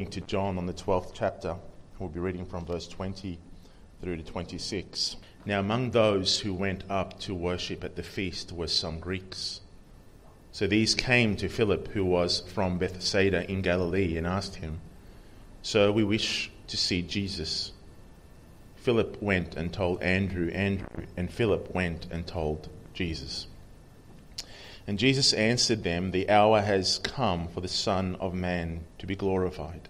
according to John on the 12th chapter. We'll be reading from verse 20 through to 26. Now, among those who went up to worship at the feast were some Greeks. So these came to Philip, who was from Bethsaida in Galilee, and asked him, Sir, we wish to see Jesus. Philip went and told Andrew, Andrew, and Philip went and told Jesus. And Jesus answered them, The hour has come for the Son of Man to be glorified.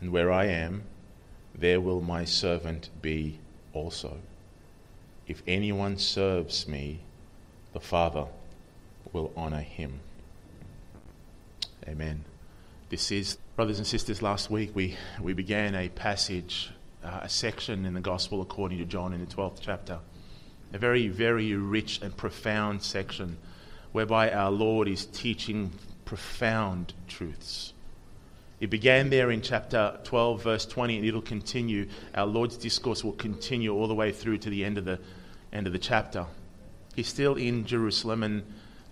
and where I am, there will my servant be also. If anyone serves me, the Father will honor him. Amen. This is, brothers and sisters, last week we, we began a passage, uh, a section in the Gospel according to John in the 12th chapter. A very, very rich and profound section whereby our Lord is teaching profound truths. It began there in chapter 12, verse 20, and it'll continue. Our Lord's discourse will continue all the way through to the end of the, end of the chapter. He's still in Jerusalem, and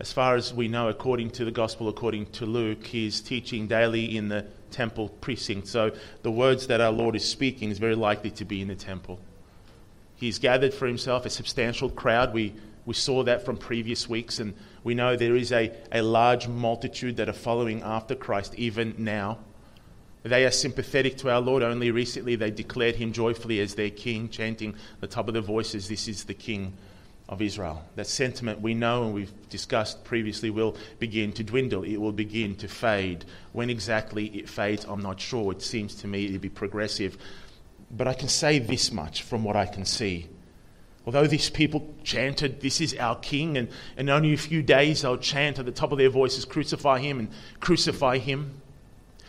as far as we know, according to the Gospel, according to Luke, he's teaching daily in the temple precinct. So the words that our Lord is speaking is very likely to be in the temple. He's gathered for himself a substantial crowd. We, we saw that from previous weeks, and we know there is a, a large multitude that are following after Christ even now. They are sympathetic to our Lord. Only recently they declared him joyfully as their king, chanting the top of their voices, This is the King of Israel. That sentiment we know and we've discussed previously will begin to dwindle. It will begin to fade. When exactly it fades, I'm not sure. It seems to me to be progressive. But I can say this much from what I can see. Although these people chanted, This is our King, and in only a few days they'll chant at the top of their voices, Crucify him and crucify him.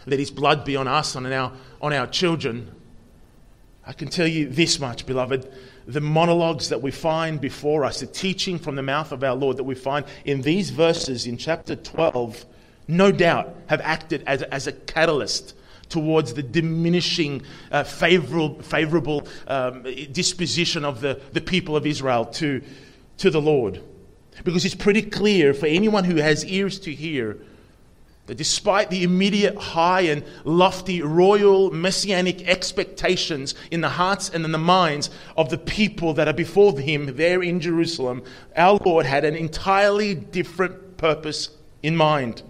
Let his blood be on us and on our, on our children. I can tell you this much, beloved. The monologues that we find before us, the teaching from the mouth of our Lord that we find in these verses in chapter 12, no doubt have acted as, as a catalyst towards the diminishing uh, favorable, favorable um, disposition of the, the people of Israel to, to the Lord. Because it's pretty clear for anyone who has ears to hear that despite the immediate high and lofty royal messianic expectations in the hearts and in the minds of the people that are before him there in Jerusalem, our Lord had an entirely different purpose in mind.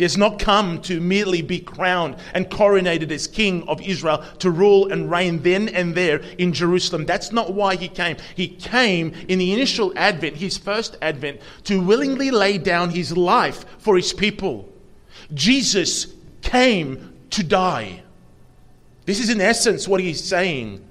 He has not come to merely be crowned and coronated as King of Israel to rule and reign then and there in Jerusalem. That's not why he came. He came in the initial advent, his first advent, to willingly lay down his life for his people. Jesus came to die. This is in essence what he's saying.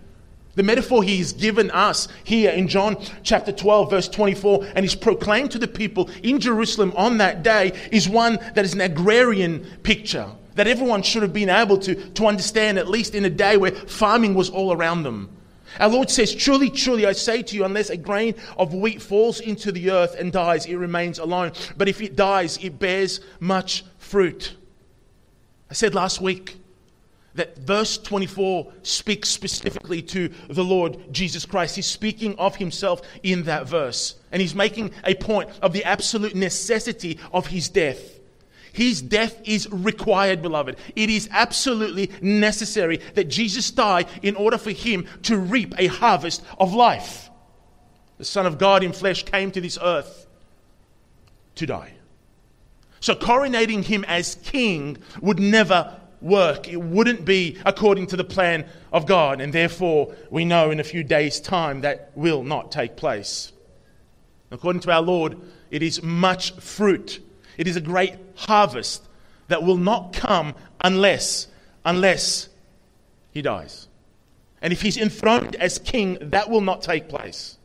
The metaphor he's given us here in John chapter 12, verse 24, and he's proclaimed to the people in Jerusalem on that day is one that is an agrarian picture that everyone should have been able to, to understand, at least in a day where farming was all around them. Our Lord says, Truly, truly, I say to you, unless a grain of wheat falls into the earth and dies, it remains alone. But if it dies, it bears much fruit. I said last week, that verse 24 speaks specifically to the Lord Jesus Christ. He's speaking of himself in that verse. And he's making a point of the absolute necessity of his death. His death is required, beloved. It is absolutely necessary that Jesus die in order for him to reap a harvest of life. The Son of God in flesh came to this earth to die. So coronating him as king would never work. It wouldn't be according to the plan of God. And therefore, we know in a few days' time that will not take place. According to our Lord, it is much fruit. It is a great harvest that will not come unless, unless he dies. And if he's enthroned as king, that will not take place.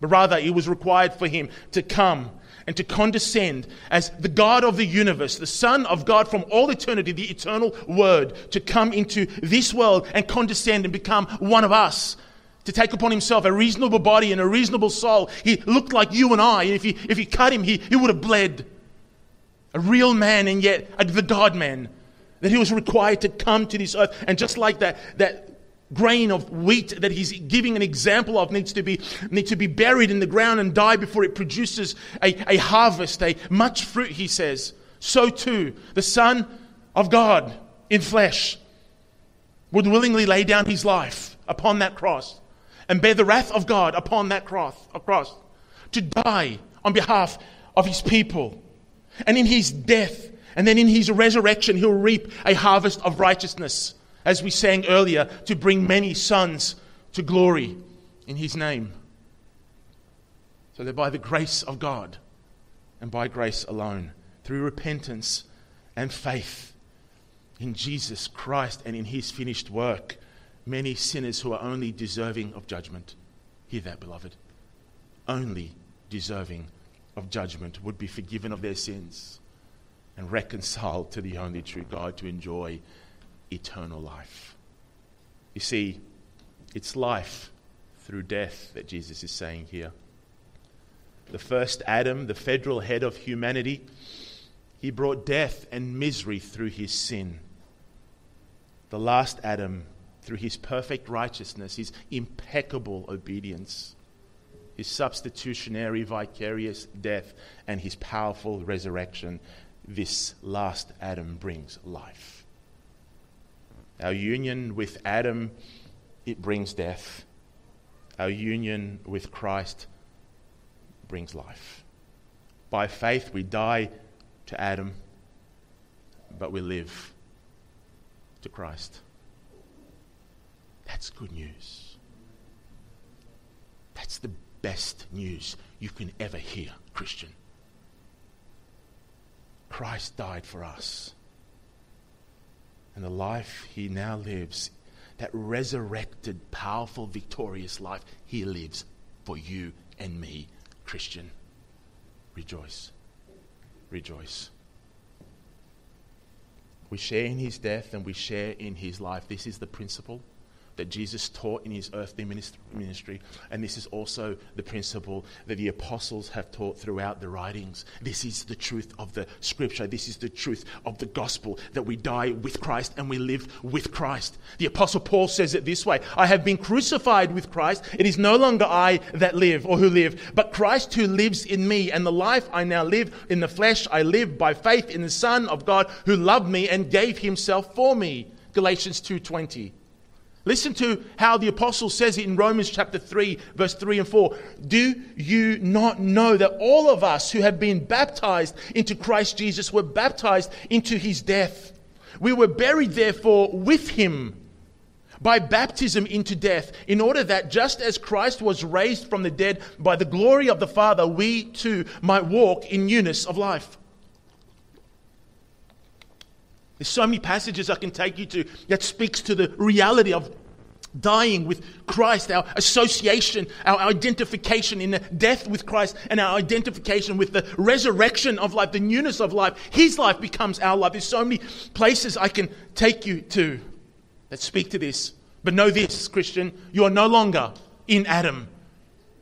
But rather, it was required for him to come and to condescend as the God of the universe, the Son of God from all eternity, the eternal Word, to come into this world and condescend and become one of us. To take upon himself a reasonable body and a reasonable soul. He looked like you and I. If you, if you cut him, he, he would have bled. A real man and yet the God man. That he was required to come to this earth. And just like that, that grain of wheat that he's giving an example of needs to be, needs to be buried in the ground and die before it produces a, a harvest, a much fruit, he says. So too, the Son of God in flesh would willingly lay down his life upon that cross and bear the wrath of God upon that cross, cross to die on behalf of his people. And in his death and then in his resurrection, he'll reap a harvest of righteousness as we sang earlier, to bring many sons to glory in his name. So that by the grace of God and by grace alone, through repentance and faith in Jesus Christ and in his finished work, many sinners who are only deserving of judgment, hear that, beloved, only deserving of judgment would be forgiven of their sins and reconciled to the only true God to enjoy eternal life. You see, it's life through death that Jesus is saying here. The first Adam, the federal head of humanity, he brought death and misery through his sin. The last Adam, through his perfect righteousness, his impeccable obedience, his substitutionary vicarious death, and his powerful resurrection, this last Adam brings life. Our union with Adam, it brings death. Our union with Christ brings life. By faith, we die to Adam, but we live to Christ. That's good news. That's the best news you can ever hear, Christian. Christ died for us and the life he now lives, that resurrected, powerful, victorious life, he lives for you and me, Christian. Rejoice. Rejoice. We share in his death and we share in his life. This is the principle that Jesus taught in his earthly ministry. And this is also the principle that the apostles have taught throughout the writings. This is the truth of the scripture. This is the truth of the gospel that we die with Christ and we live with Christ. The apostle Paul says it this way I have been crucified with Christ. It is no longer I that live or who live, but Christ who lives in me. And the life I now live in the flesh, I live by faith in the Son of God who loved me and gave himself for me. Galatians 2:20. Listen to how the apostle says it in Romans chapter 3, verse 3 and 4. Do you not know that all of us who have been baptized into Christ Jesus were baptized into his death? We were buried, therefore, with him by baptism into death, in order that just as Christ was raised from the dead by the glory of the Father, we too might walk in newness of life. There's so many passages I can take you to that speaks to the reality of dying with Christ, our association, our identification in the death with Christ, and our identification with the resurrection of life, the newness of life. His life becomes our life. There's so many places I can take you to that speak to this. But know this, Christian, you are no longer in Adam.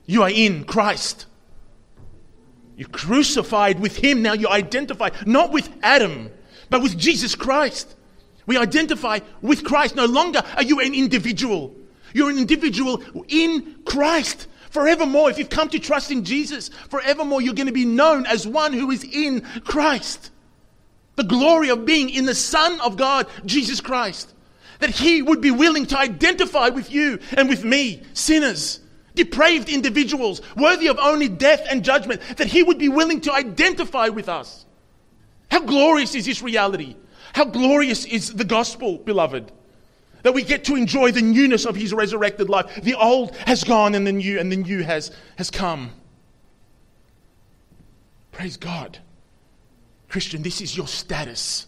You are in Christ. You're crucified with Him. Now you're identified not with Adam but with Jesus Christ. We identify with Christ. No longer are you an individual. You're an individual in Christ. Forevermore, if you've come to trust in Jesus, forevermore you're going to be known as one who is in Christ. The glory of being in the Son of God, Jesus Christ. That He would be willing to identify with you and with me, sinners, depraved individuals, worthy of only death and judgment. That He would be willing to identify with us How glorious is this reality? How glorious is the gospel, beloved? That we get to enjoy the newness of his resurrected life. The old has gone and the new, and the new has, has come. Praise God. Christian, this is your status.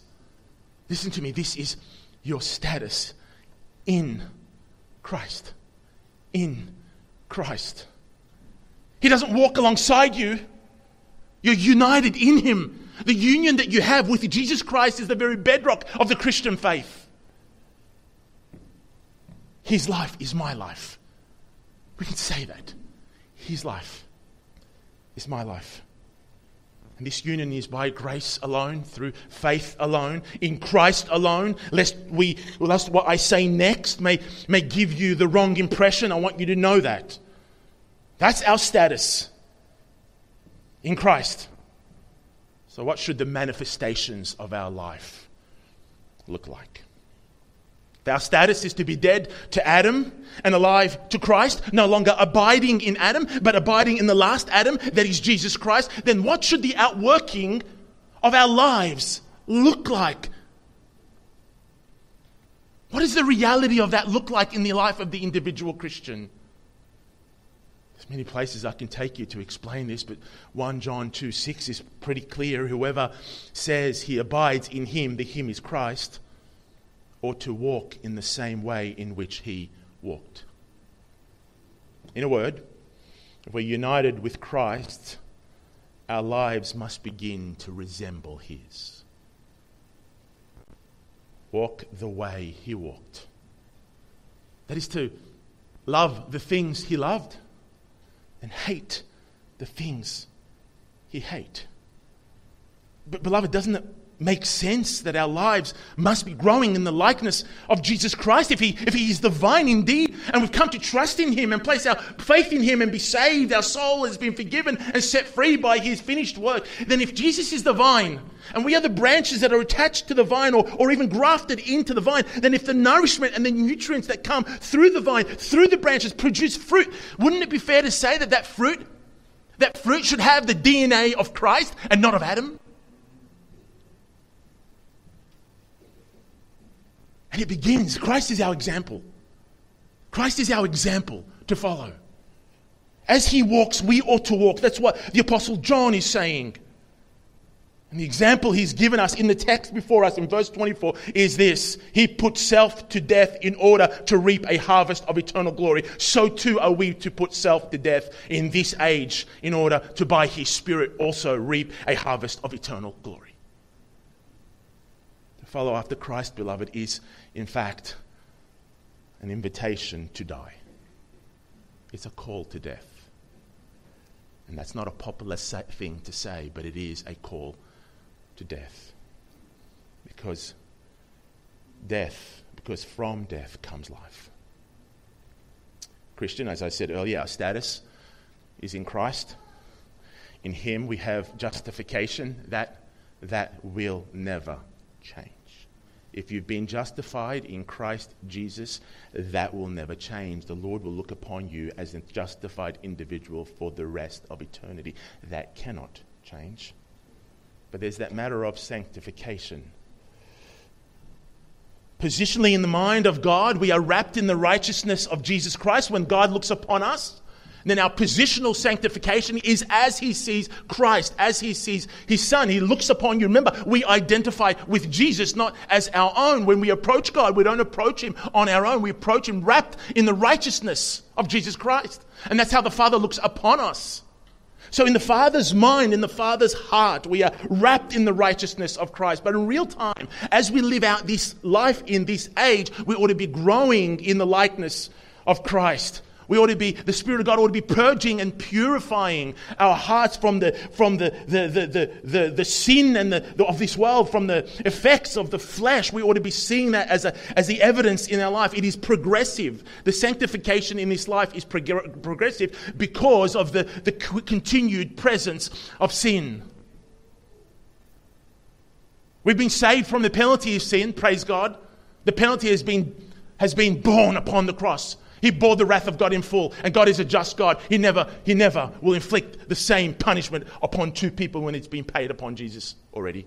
Listen to me, this is your status in Christ. In Christ. He doesn't walk alongside you, you're united in Him. The union that you have with Jesus Christ is the very bedrock of the Christian faith. His life is my life. We can say that. His life is my life. And this union is by grace alone, through faith alone, in Christ alone. Lest we, lest what I say next may, may give you the wrong impression. I want you to know that. That's our status in Christ. So, what should the manifestations of our life look like? Our status is to be dead to Adam and alive to Christ, no longer abiding in Adam, but abiding in the last Adam, that is Jesus Christ. Then, what should the outworking of our lives look like? What does the reality of that look like in the life of the individual Christian? There's many places I can take you to explain this, but 1 John 2 6 is pretty clear. Whoever says he abides in him, the him is Christ, ought to walk in the same way in which he walked. In a word, if we're united with Christ, our lives must begin to resemble his. Walk the way he walked. That is to love the things he loved and hate the things he hate. But, beloved, doesn't it make sense that our lives must be growing in the likeness of Jesus Christ if he, if he is the vine indeed and we've come to trust in him and place our faith in him and be saved, our soul has been forgiven and set free by his finished work, then if Jesus is the vine and we are the branches that are attached to the vine or, or even grafted into the vine, then if the nourishment and the nutrients that come through the vine, through the branches produce fruit, wouldn't it be fair to say that that fruit, that fruit should have the DNA of Christ and not of Adam? And it begins. Christ is our example. Christ is our example to follow. As he walks, we ought to walk. That's what the Apostle John is saying. And the example he's given us in the text before us in verse 24 is this He put self to death in order to reap a harvest of eternal glory. So too are we to put self to death in this age in order to, by his Spirit, also reap a harvest of eternal glory. To follow after Christ, beloved, is in fact, an invitation to die. It's a call to death. And that's not a popular thing to say, but it is a call to death. Because death, because from death comes life. Christian, as I said earlier, our status is in Christ. In Him we have justification that, that will never change. If you've been justified in Christ Jesus, that will never change. The Lord will look upon you as a justified individual for the rest of eternity. That cannot change. But there's that matter of sanctification. Positionally, in the mind of God, we are wrapped in the righteousness of Jesus Christ when God looks upon us. Then our positional sanctification is as he sees Christ, as he sees his son. He looks upon you. Remember, we identify with Jesus not as our own. When we approach God, we don't approach him on our own. We approach him wrapped in the righteousness of Jesus Christ. And that's how the Father looks upon us. So, in the Father's mind, in the Father's heart, we are wrapped in the righteousness of Christ. But in real time, as we live out this life in this age, we ought to be growing in the likeness of Christ. We ought to be, the Spirit of God ought to be purging and purifying our hearts from the, from the, the, the, the, the, the sin and the, the, of this world, from the effects of the flesh. We ought to be seeing that as, a, as the evidence in our life. It is progressive. The sanctification in this life is prog- progressive because of the, the continued presence of sin. We've been saved from the penalty of sin, praise God. The penalty has been, has been borne upon the cross. He bore the wrath of God in full, and God is a just God. He never, he never will inflict the same punishment upon two people when it's been paid upon Jesus already.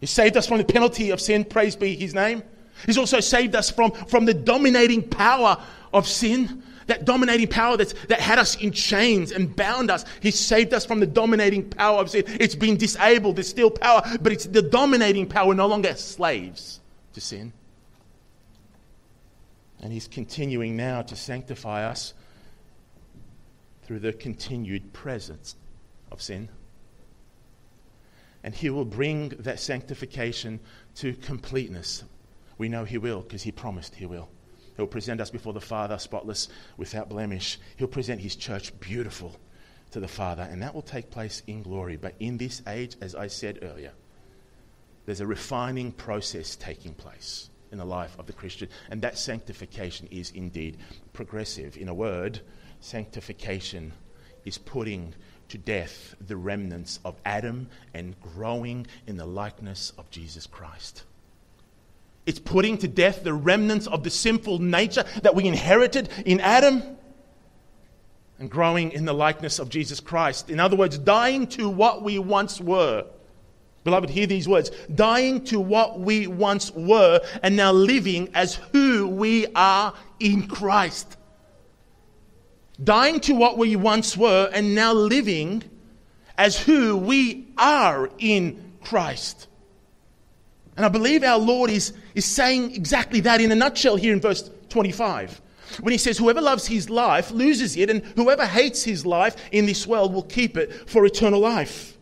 He saved us from the penalty of sin, praise be his name. He's also saved us from, from the dominating power of sin, that dominating power that's, that had us in chains and bound us. He saved us from the dominating power of sin. It's been disabled, there's still power, but it's the dominating power. No longer slaves to sin. And He's continuing now to sanctify us through the continued presence of sin. And He will bring that sanctification to completeness. We know He will because He promised He will. He'll present us before the Father spotless, without blemish. He'll present His church beautiful to the Father, and that will take place in glory. But in this age, as I said earlier, there's a refining process taking place in the life of the Christian, and that sanctification is indeed progressive. In a word, sanctification is putting to death the remnants of Adam and growing in the likeness of Jesus Christ. It's putting to death the remnants of the sinful nature that we inherited in Adam and growing in the likeness of Jesus Christ. In other words, dying to what we once were. Beloved, hear these words dying to what we once were and now living as who we are in Christ. Dying to what we once were and now living as who we are in Christ. And I believe our Lord is, is saying exactly that in a nutshell here in verse 25. When he says, Whoever loves his life loses it, and whoever hates his life in this world will keep it for eternal life.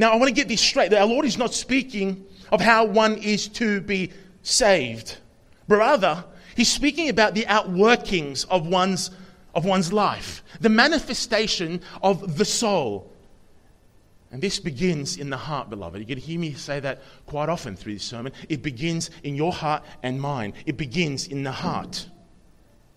Now, I want to get this straight. Our Lord is not speaking of how one is to be saved. But rather, he's speaking about the outworkings of one's, of one's life, the manifestation of the soul. And this begins in the heart, beloved. You can hear me say that quite often through this sermon. It begins in your heart and mine. It begins in the heart.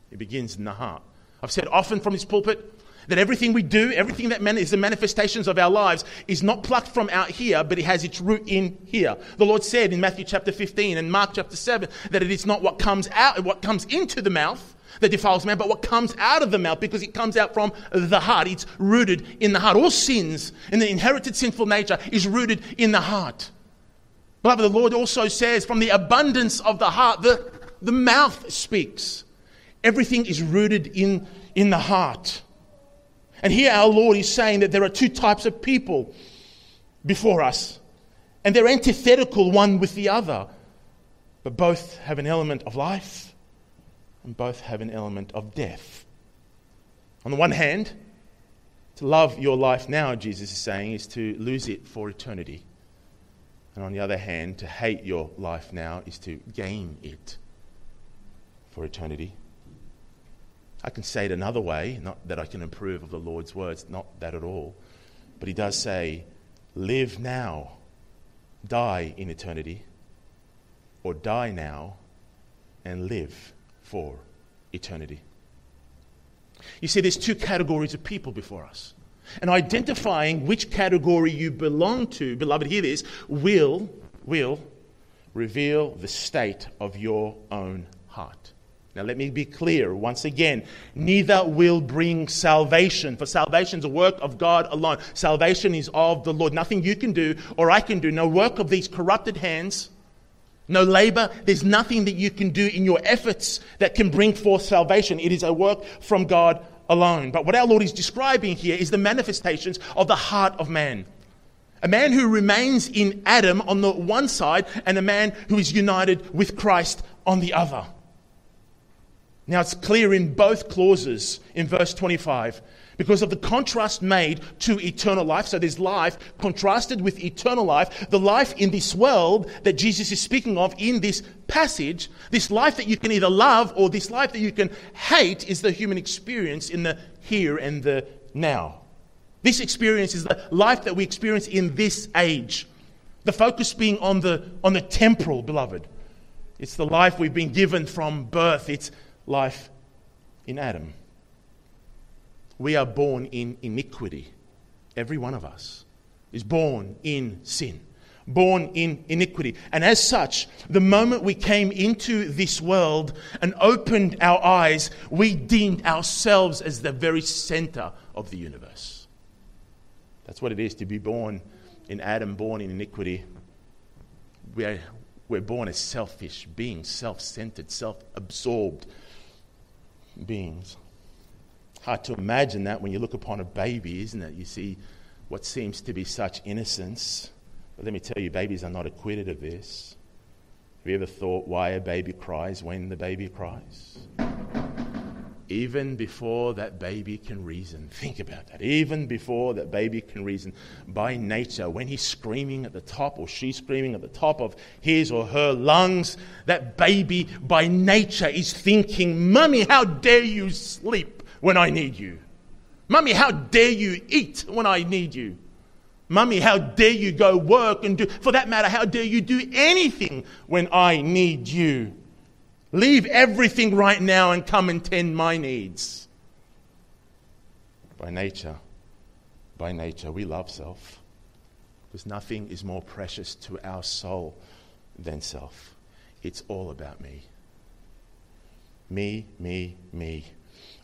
It begins in the heart. I've said often from this pulpit that everything we do, everything that is the manifestations of our lives, is not plucked from out here, but it has its root in here. The Lord said in Matthew chapter 15 and Mark chapter 7 that it is not what comes out, what comes into the mouth that defiles man, but what comes out of the mouth because it comes out from the heart. It's rooted in the heart. All sins and the inherited sinful nature is rooted in the heart. Beloved, the Lord also says, from the abundance of the heart, the, the mouth speaks. Everything is rooted in, in the heart. And here our Lord is saying that there are two types of people before us, and they're antithetical one with the other, but both have an element of life and both have an element of death. On the one hand, to love your life now, Jesus is saying, is to lose it for eternity. And on the other hand, to hate your life now is to gain it for eternity. I can say it another way, not that I can improve of the Lord's words, not that at all. But he does say, live now, die in eternity, or die now and live for eternity. You see, there's two categories of people before us. And identifying which category you belong to, beloved, hear this, will, will reveal the state of your own heart. Now, let me be clear once again. Neither will bring salvation, for salvation is a work of God alone. Salvation is of the Lord. Nothing you can do or I can do, no work of these corrupted hands no labor. There's nothing that you can do in your efforts that can bring forth salvation. It is a work from God alone. But what our Lord is describing here is the manifestations of the heart of man. A man who remains in Adam on the one side, and a man who is united with Christ on the other. Now it's clear in both clauses in verse 25 because of the contrast made to eternal life. So there's life contrasted with eternal life. The life in this world that Jesus is speaking of in this passage, this life that you can either love or this life that you can hate, is the human experience in the here and the now. This experience is the life that we experience in this age. The focus being on the, on the temporal, beloved. It's the life we've been given from birth. It's life in Adam. We are born in iniquity. Every one of us is born in sin, born in iniquity. And as such, the moment we came into this world and opened our eyes, we deemed ourselves as the very center of the universe. That's what it is to be born in Adam, born in iniquity, we're, we're born as selfish beings, self centered, self absorbed beings. Hard to imagine that when you look upon a baby, isn't it? You see what seems to be such innocence. But let me tell you, babies are not acquitted of this. Have you ever thought why a baby cries when the baby cries? Even before that baby can reason. Think about that. Even before that baby can reason, by nature, when he's screaming at the top or she's screaming at the top of his or her lungs, that baby by nature is thinking, Mummy, how dare you sleep when I need you? Mummy, how dare you eat when I need you? Mummy, how dare you go work and do, for that matter, how dare you do anything when I need you? Leave everything right now and come and tend my needs. By nature, by nature, we love self. Because nothing is more precious to our soul than self. It's all about me. Me, me, me.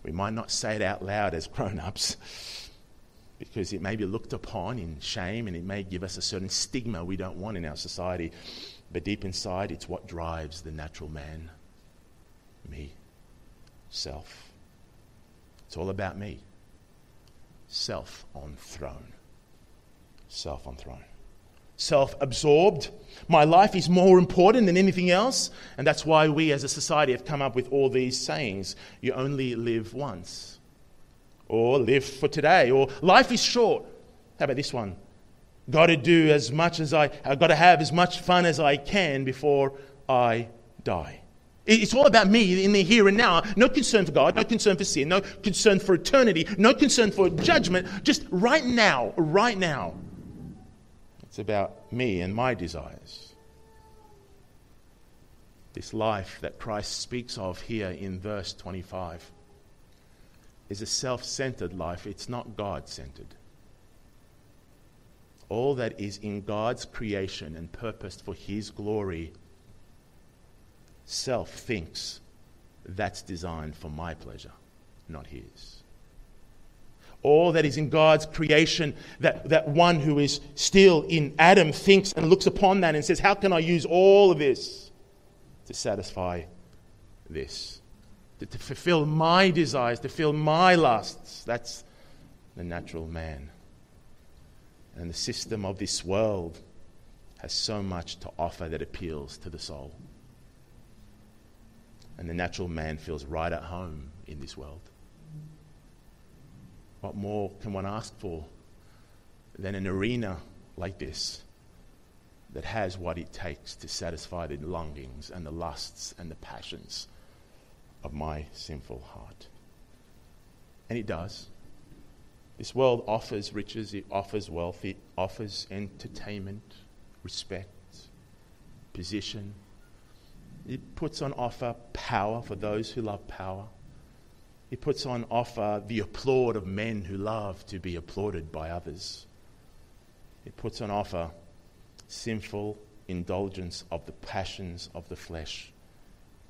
We might not say it out loud as grown ups because it may be looked upon in shame and it may give us a certain stigma we don't want in our society. But deep inside, it's what drives the natural man me, self. It's all about me. Self on throne. Self on throne. Self absorbed. My life is more important than anything else. And that's why we as a society have come up with all these sayings. You only live once. Or live for today. Or life is short. How about this one? Got to do as much as I, I've got to have as much fun as I can before I die. It's all about me in the here and now. No concern for God, no concern for sin, no concern for eternity, no concern for judgment. Just right now, right now. It's about me and my desires. This life that Christ speaks of here in verse 25 is a self centered life, it's not God centered. All that is in God's creation and purposed for His glory self thinks that's designed for my pleasure, not his. All that is in God's creation, that, that one who is still in Adam thinks and looks upon that and says, How can I use all of this to satisfy this? To, to fulfill my desires, to fill my lusts. That's the natural man. And the system of this world has so much to offer that appeals to the soul and the natural man feels right at home in this world. What more can one ask for than an arena like this that has what it takes to satisfy the longings and the lusts and the passions of my sinful heart? And it does. This world offers riches, it offers wealth, it offers entertainment, respect, position, it puts on offer power for those who love power. It puts on offer the applaud of men who love to be applauded by others. It puts on offer sinful indulgence of the passions of the flesh.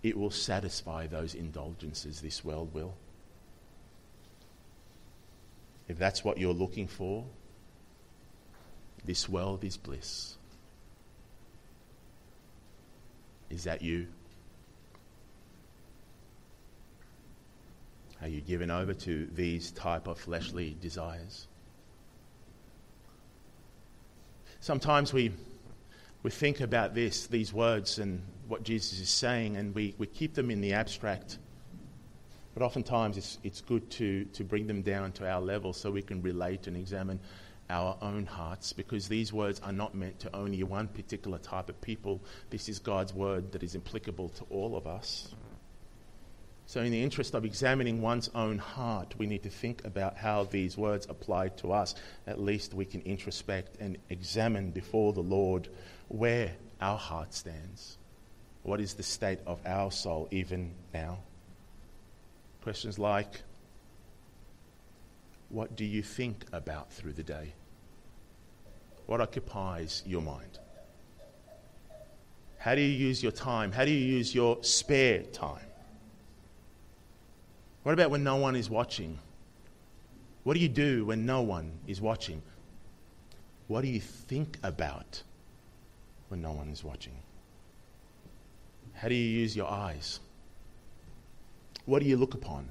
It will satisfy those indulgences, this world will. If that's what you're looking for, this world is bliss. Is that you? Are you given over to these type of fleshly desires? Sometimes we, we think about this, these words and what Jesus is saying, and we, we keep them in the abstract. But oftentimes it's, it's good to, to bring them down to our level so we can relate and examine our own hearts because these words are not meant to only one particular type of people. This is God's word that is applicable to all of us. So, in the interest of examining one's own heart, we need to think about how these words apply to us. At least we can introspect and examine before the Lord where our heart stands. What is the state of our soul even now? Questions like, what do you think about through the day? What occupies your mind? How do you use your time? How do you use your spare time? What about when no one is watching? What do you do when no one is watching? What do you think about when no one is watching? How do you use your eyes? What do you look upon?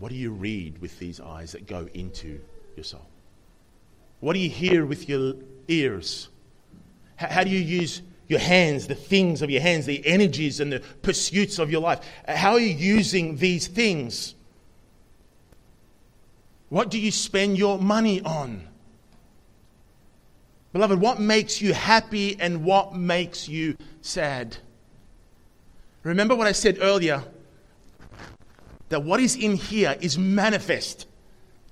What do you read with these eyes that go into your soul? What do you hear with your ears? How, how do you use your hands, the things of your hands, the energies and the pursuits of your life? How are you using these things? What do you spend your money on? Beloved, what makes you happy and what makes you sad? Remember what I said earlier that what is in here is manifest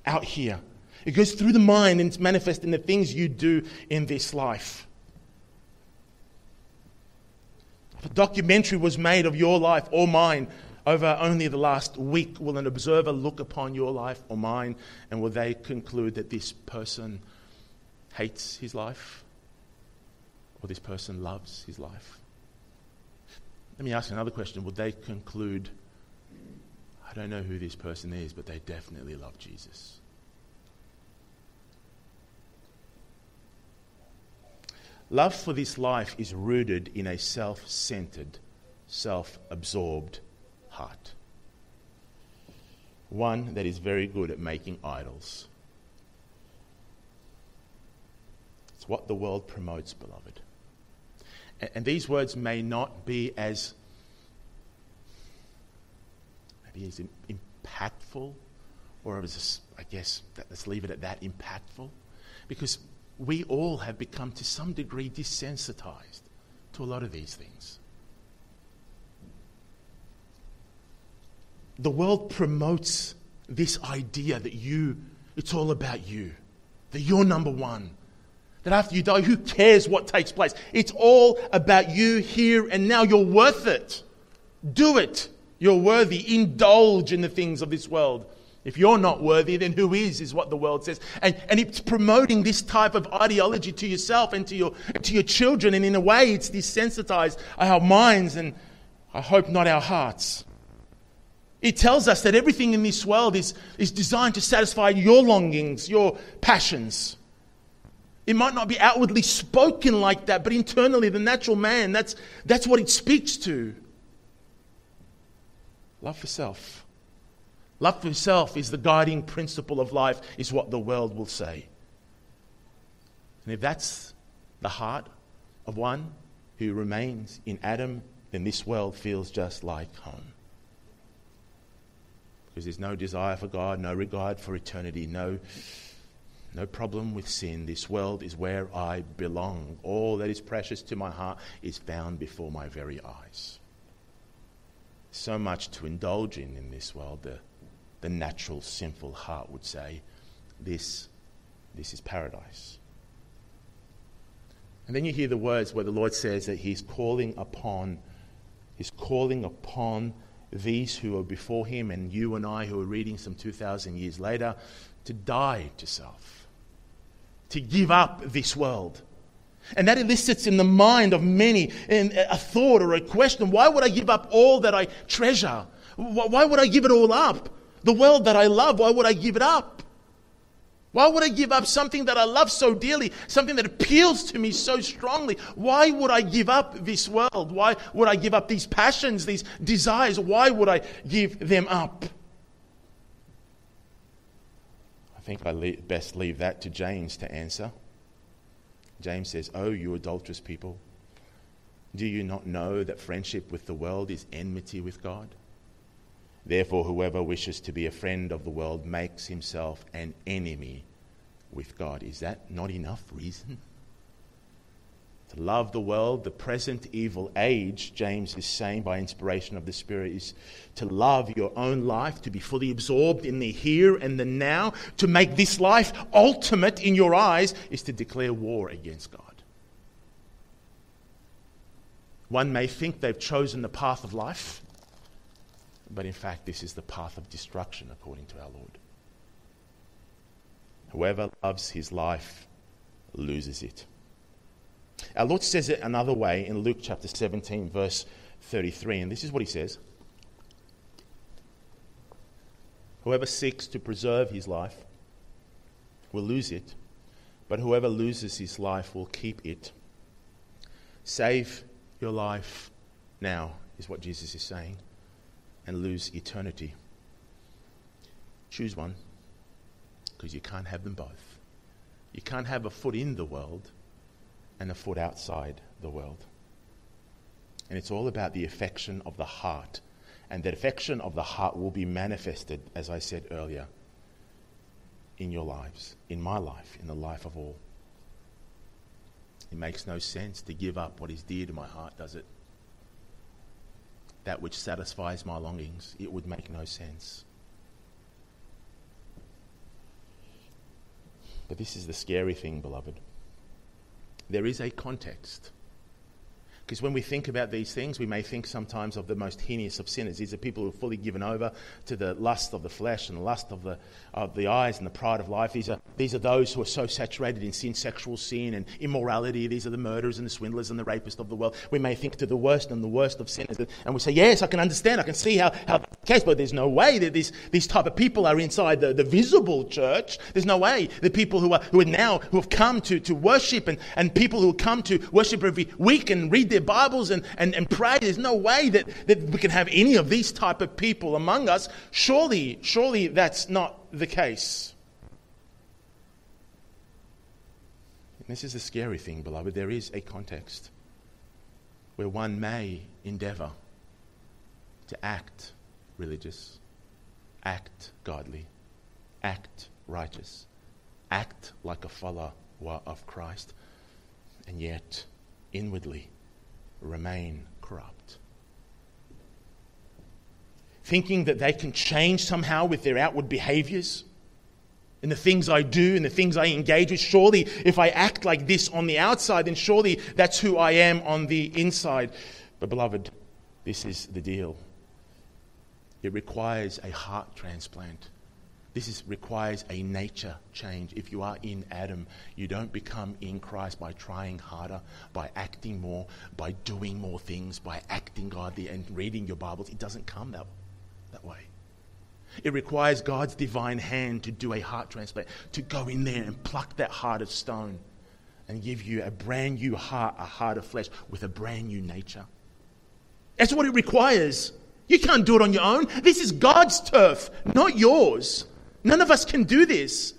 out here. It goes through the mind and it's manifest in the things you do in this life. If a documentary was made of your life or mine over only the last week, will an observer look upon your life or mine and will they conclude that this person hates his life or this person loves his life? Let me ask another question. Would they conclude, I don't know who this person is, but they definitely love Jesus? Love for this life is rooted in a self centered, self absorbed heart. One that is very good at making idols. It's what the world promotes, beloved. And, and these words may not be as as impactful, or I guess let's leave it at that impactful, because we all have become to some degree desensitized to a lot of these things. The world promotes this idea that you, it's all about you, that you're number one, that after you die, who cares what takes place? It's all about you here and now. You're worth it. Do it. You're worthy. Indulge in the things of this world. If you're not worthy, then who is, is what the world says. And, and it's promoting this type of ideology to yourself and to your, to your children. And in a way, it's desensitized our minds and I hope not our hearts. It tells us that everything in this world is, is designed to satisfy your longings, your passions. It might not be outwardly spoken like that, but internally, the natural man, that's, that's what it speaks to. Love for self. Love for self is the guiding principle of life, is what the world will say. And if that's the heart of one who remains in Adam, then this world feels just like home. Because there's no desire for God, no regard for eternity, no no problem with sin. This world is where I belong. All that is precious to my heart is found before my very eyes. So much to indulge in in this world. The, the natural, sinful heart would say, this, this is paradise. And then you hear the words where the Lord says that He's calling upon, He's calling upon these who are before Him and you and I who are reading some 2,000 years later to die to self to give up this world. And that elicits in the mind of many a thought or a question why would I give up all that I treasure? Why would I give it all up? The world that I love, why would I give it up? Why would I give up something that I love so dearly, something that appeals to me so strongly? Why would I give up this world? Why would I give up these passions, these desires? Why would I give them up? I think I best leave that to James to answer. James says, Oh, you adulterous people, do you not know that friendship with the world is enmity with God? Therefore, whoever wishes to be a friend of the world makes himself an enemy with God. Is that not enough reason? To love the world, the present evil age, James is saying by inspiration of the Spirit, is to love your own life, to be fully absorbed in the here and the now, to make this life ultimate in your eyes, is to declare war against God. One may think they've chosen the path of life, but in fact, this is the path of destruction, according to our Lord. Whoever loves his life loses it. Our Lord says it another way in Luke chapter 17, verse 33, and this is what he says Whoever seeks to preserve his life will lose it, but whoever loses his life will keep it. Save your life now, is what Jesus is saying, and lose eternity. Choose one, because you can't have them both. You can't have a foot in the world and a foot outside the world. And it's all about the affection of the heart. And that affection of the heart will be manifested, as I said earlier, in your lives, in my life, in the life of all. It makes no sense to give up what is dear to my heart, does it? That which satisfies my longings, it would make no sense. But this is the scary thing, beloved. There is a context because when we think about these things, we may think sometimes of the most heinous of sinners. These are people who are fully given over to the lust of the flesh and the lust of the, of the eyes and the pride of life. These are, these are those who are so saturated in sin, sexual sin, and immorality. These are the murderers and the swindlers and the rapists of the world. We may think to the worst and the worst of sinners. And we say, yes, I can understand. I can see how, how case, but there's no way that these, these type of people are inside the, the visible church. There's no way the people who are, who are now, who have come to, to worship and, and people who come to worship every week and read their their Bibles and, and, and pray. There's no way that, that we can have any of these type of people among us. Surely, surely that's not the case. And this is the scary thing, beloved. There is a context where one may endeavor to act religious, act godly, act righteous, act like a follower of Christ, and yet inwardly remain corrupt. Thinking that they can change somehow with their outward behaviors and the things I do and the things I engage with. Surely, if I act like this on the outside, then surely that's who I am on the inside. But, beloved, this is the deal. It requires a heart transplant. This is, requires a nature change. If you are in Adam, you don't become in Christ by trying harder, by acting more, by doing more things, by acting godly and reading your Bibles. It doesn't come that, that way. It requires God's divine hand to do a heart transplant, to go in there and pluck that heart of stone and give you a brand new heart, a heart of flesh with a brand new nature. That's what it requires. You can't do it on your own. This is God's turf, not yours. None of us can do this.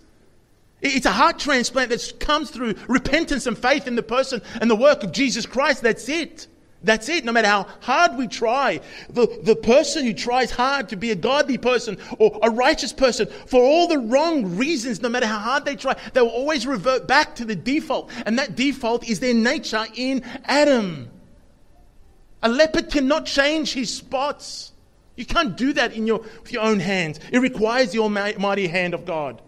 It's a heart transplant that comes through repentance and faith in the person and the work of Jesus Christ. That's it. That's it. No matter how hard we try, the, the person who tries hard to be a godly person or a righteous person for all the wrong reasons, no matter how hard they try, they will always revert back to the default. And that default is their nature in Adam. A leopard cannot change his spots. You can't do that in your, with your own hands. It requires the almighty hand of God.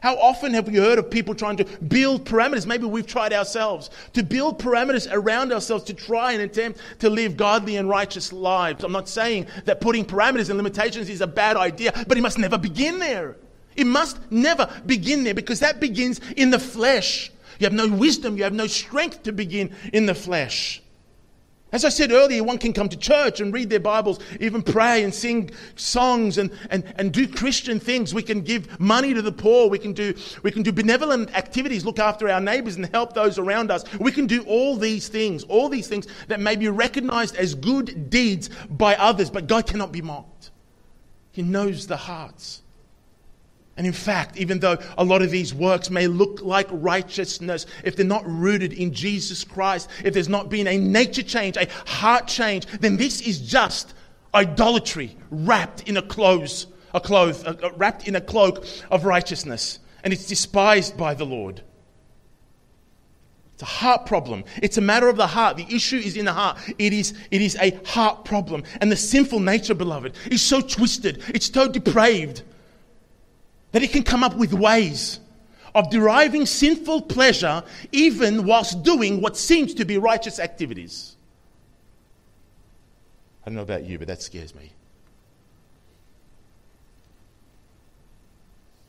How often have we heard of people trying to build parameters? Maybe we've tried ourselves to build parameters around ourselves to try and attempt to live godly and righteous lives. I'm not saying that putting parameters and limitations is a bad idea, but it must never begin there. It must never begin there because that begins in the flesh. You have no wisdom, you have no strength to begin in the flesh. As I said earlier, one can come to church and read their Bibles, even pray and sing songs and, and, and do Christian things. We can give money to the poor. We can, do, we can do benevolent activities, look after our neighbors and help those around us. We can do all these things, all these things that may be recognized as good deeds by others, but God cannot be mocked. He knows the hearts. And in fact, even though a lot of these works may look like righteousness, if they're not rooted in Jesus Christ, if there's not been a nature change, a heart change, then this is just idolatry wrapped in a clothes, a cloth, uh, uh, wrapped in a cloak of righteousness, and it's despised by the Lord. It's a heart problem. It's a matter of the heart. The issue is in the heart. It is, it is a heart problem. And the sinful nature, beloved, is so twisted. It's so depraved that it can come up with ways of deriving sinful pleasure even whilst doing what seems to be righteous activities. I don't know about you, but that scares me.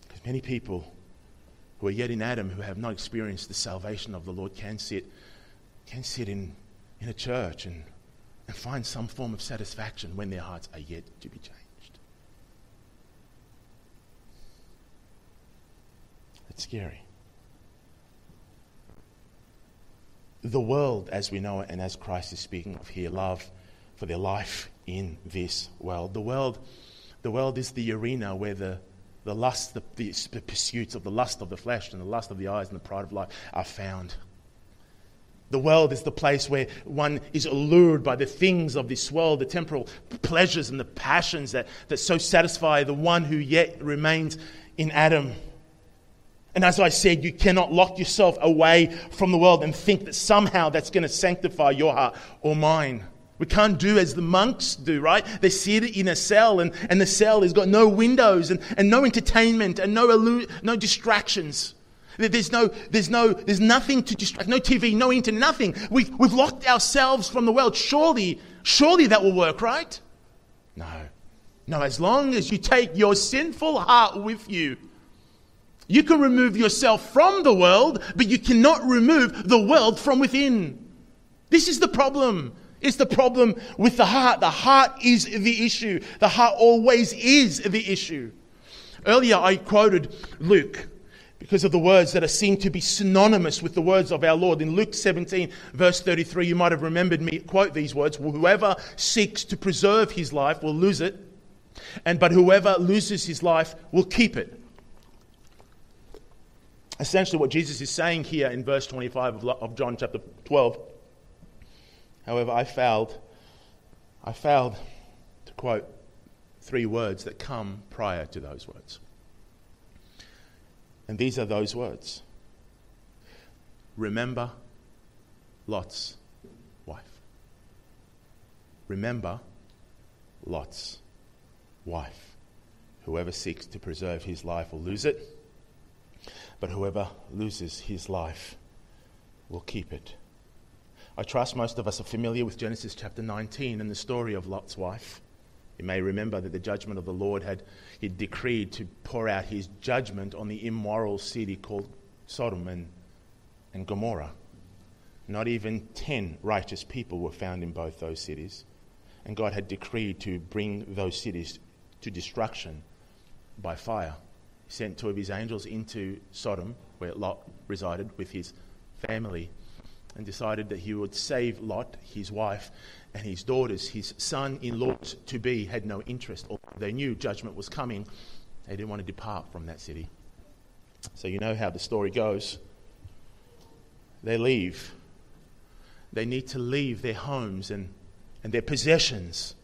Because many people who are yet in Adam, who have not experienced the salvation of the Lord, can sit, can sit in, in a church and, and find some form of satisfaction when their hearts are yet to be changed. It's scary. the world as we know it and as Christ is speaking of here, love for their life in this world. The world, the world is the arena where the, the lust, the, the pursuits of the lust of the flesh and the lust of the eyes and the pride of life are found. The world is the place where one is allured by the things of this world, the temporal pleasures and the passions that, that so satisfy the one who yet remains in Adam. And as I said, you cannot lock yourself away from the world and think that somehow that's going to sanctify your heart or mine. We can't do as the monks do, right? They sit in a cell, and, and the cell has got no windows and, and no entertainment and no, no distractions. There's, no, there's, no, there's nothing to distract, no TV, no internet, nothing. We've, we've locked ourselves from the world. Surely, surely that will work, right? No. No, as long as you take your sinful heart with you, you can remove yourself from the world, but you cannot remove the world from within. This is the problem. It's the problem with the heart. The heart is the issue. The heart always is the issue. Earlier, I quoted Luke because of the words that are seen to be synonymous with the words of our Lord. In Luke 17, verse 33, you might have remembered me quote these words Whoever seeks to preserve his life will lose it, and but whoever loses his life will keep it. Essentially, what Jesus is saying here in verse 25 of John chapter 12 However, I failed. I failed to quote three words that come prior to those words. And these are those words Remember Lot's wife. Remember Lot's wife. Whoever seeks to preserve his life will lose it, but whoever loses his life will keep it. I trust most of us are familiar with Genesis chapter 19 and the story of Lot's wife. You may remember that the judgment of the Lord had he decreed to pour out his judgment on the immoral city called Sodom and, and Gomorrah. Not even 10 righteous people were found in both those cities. And God had decreed to bring those cities to destruction by fire. Sent two of his angels into Sodom, where Lot resided with his family and decided that he would save Lot, his wife, and his daughters. His son in law to be had no interest. They knew judgment was coming. They didn't want to depart from that city. So you know how the story goes. They leave. They need to leave their homes and, and their possessions,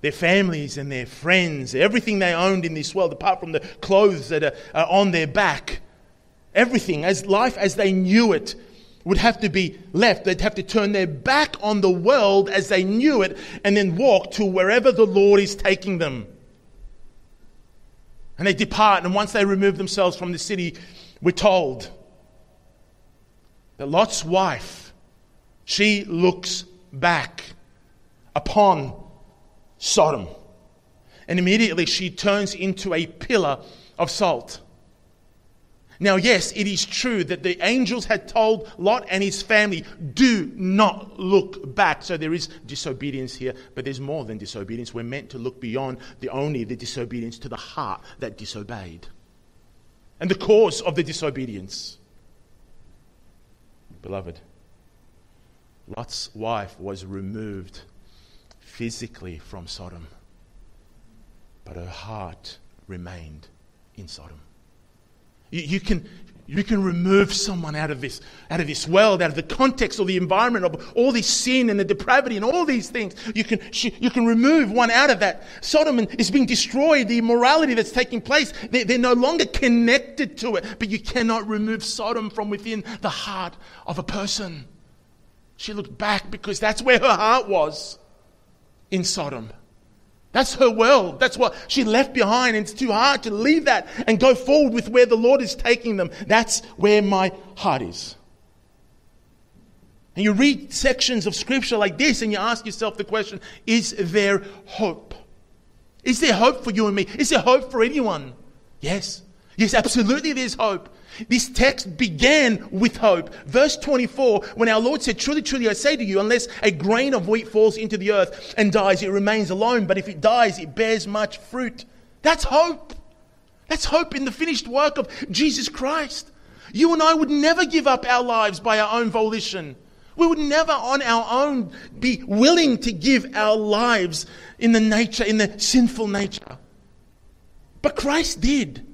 their families and their friends, everything they owned in this world, apart from the clothes that are, are on their back. Everything, as life as they knew it, would have to be left. They'd have to turn their back on the world as they knew it and then walk to wherever the Lord is taking them. And they depart, and once they remove themselves from the city, we're told that Lot's wife, she looks back upon Sodom. And immediately she turns into a pillar of salt. Now, yes, it is true that the angels had told Lot and his family, do not look back. So there is disobedience here, but there's more than disobedience. We're meant to look beyond the only the disobedience to the heart that disobeyed and the cause of the disobedience. Beloved, Lot's wife was removed physically from Sodom, but her heart remained in Sodom. You, you, can, you can remove someone out of, this, out of this world, out of the context or the environment of all this sin and the depravity and all these things. You can, you can remove one out of that. Sodom is being destroyed, the immorality that's taking place, they're, they're no longer connected to it. But you cannot remove Sodom from within the heart of a person. She looked back because that's where her heart was in Sodom. That's her world. That's what she left behind. And it's too hard to leave that and go forward with where the Lord is taking them. That's where my heart is. And you read sections of scripture like this and you ask yourself the question Is there hope? Is there hope for you and me? Is there hope for anyone? Yes. Yes, absolutely there's hope. This text began with hope. Verse 24, when our Lord said, Truly, truly, I say to you, unless a grain of wheat falls into the earth and dies, it remains alone. But if it dies, it bears much fruit. That's hope. That's hope in the finished work of Jesus Christ. You and I would never give up our lives by our own volition. We would never on our own be willing to give our lives in the nature, in the sinful nature. But Christ did.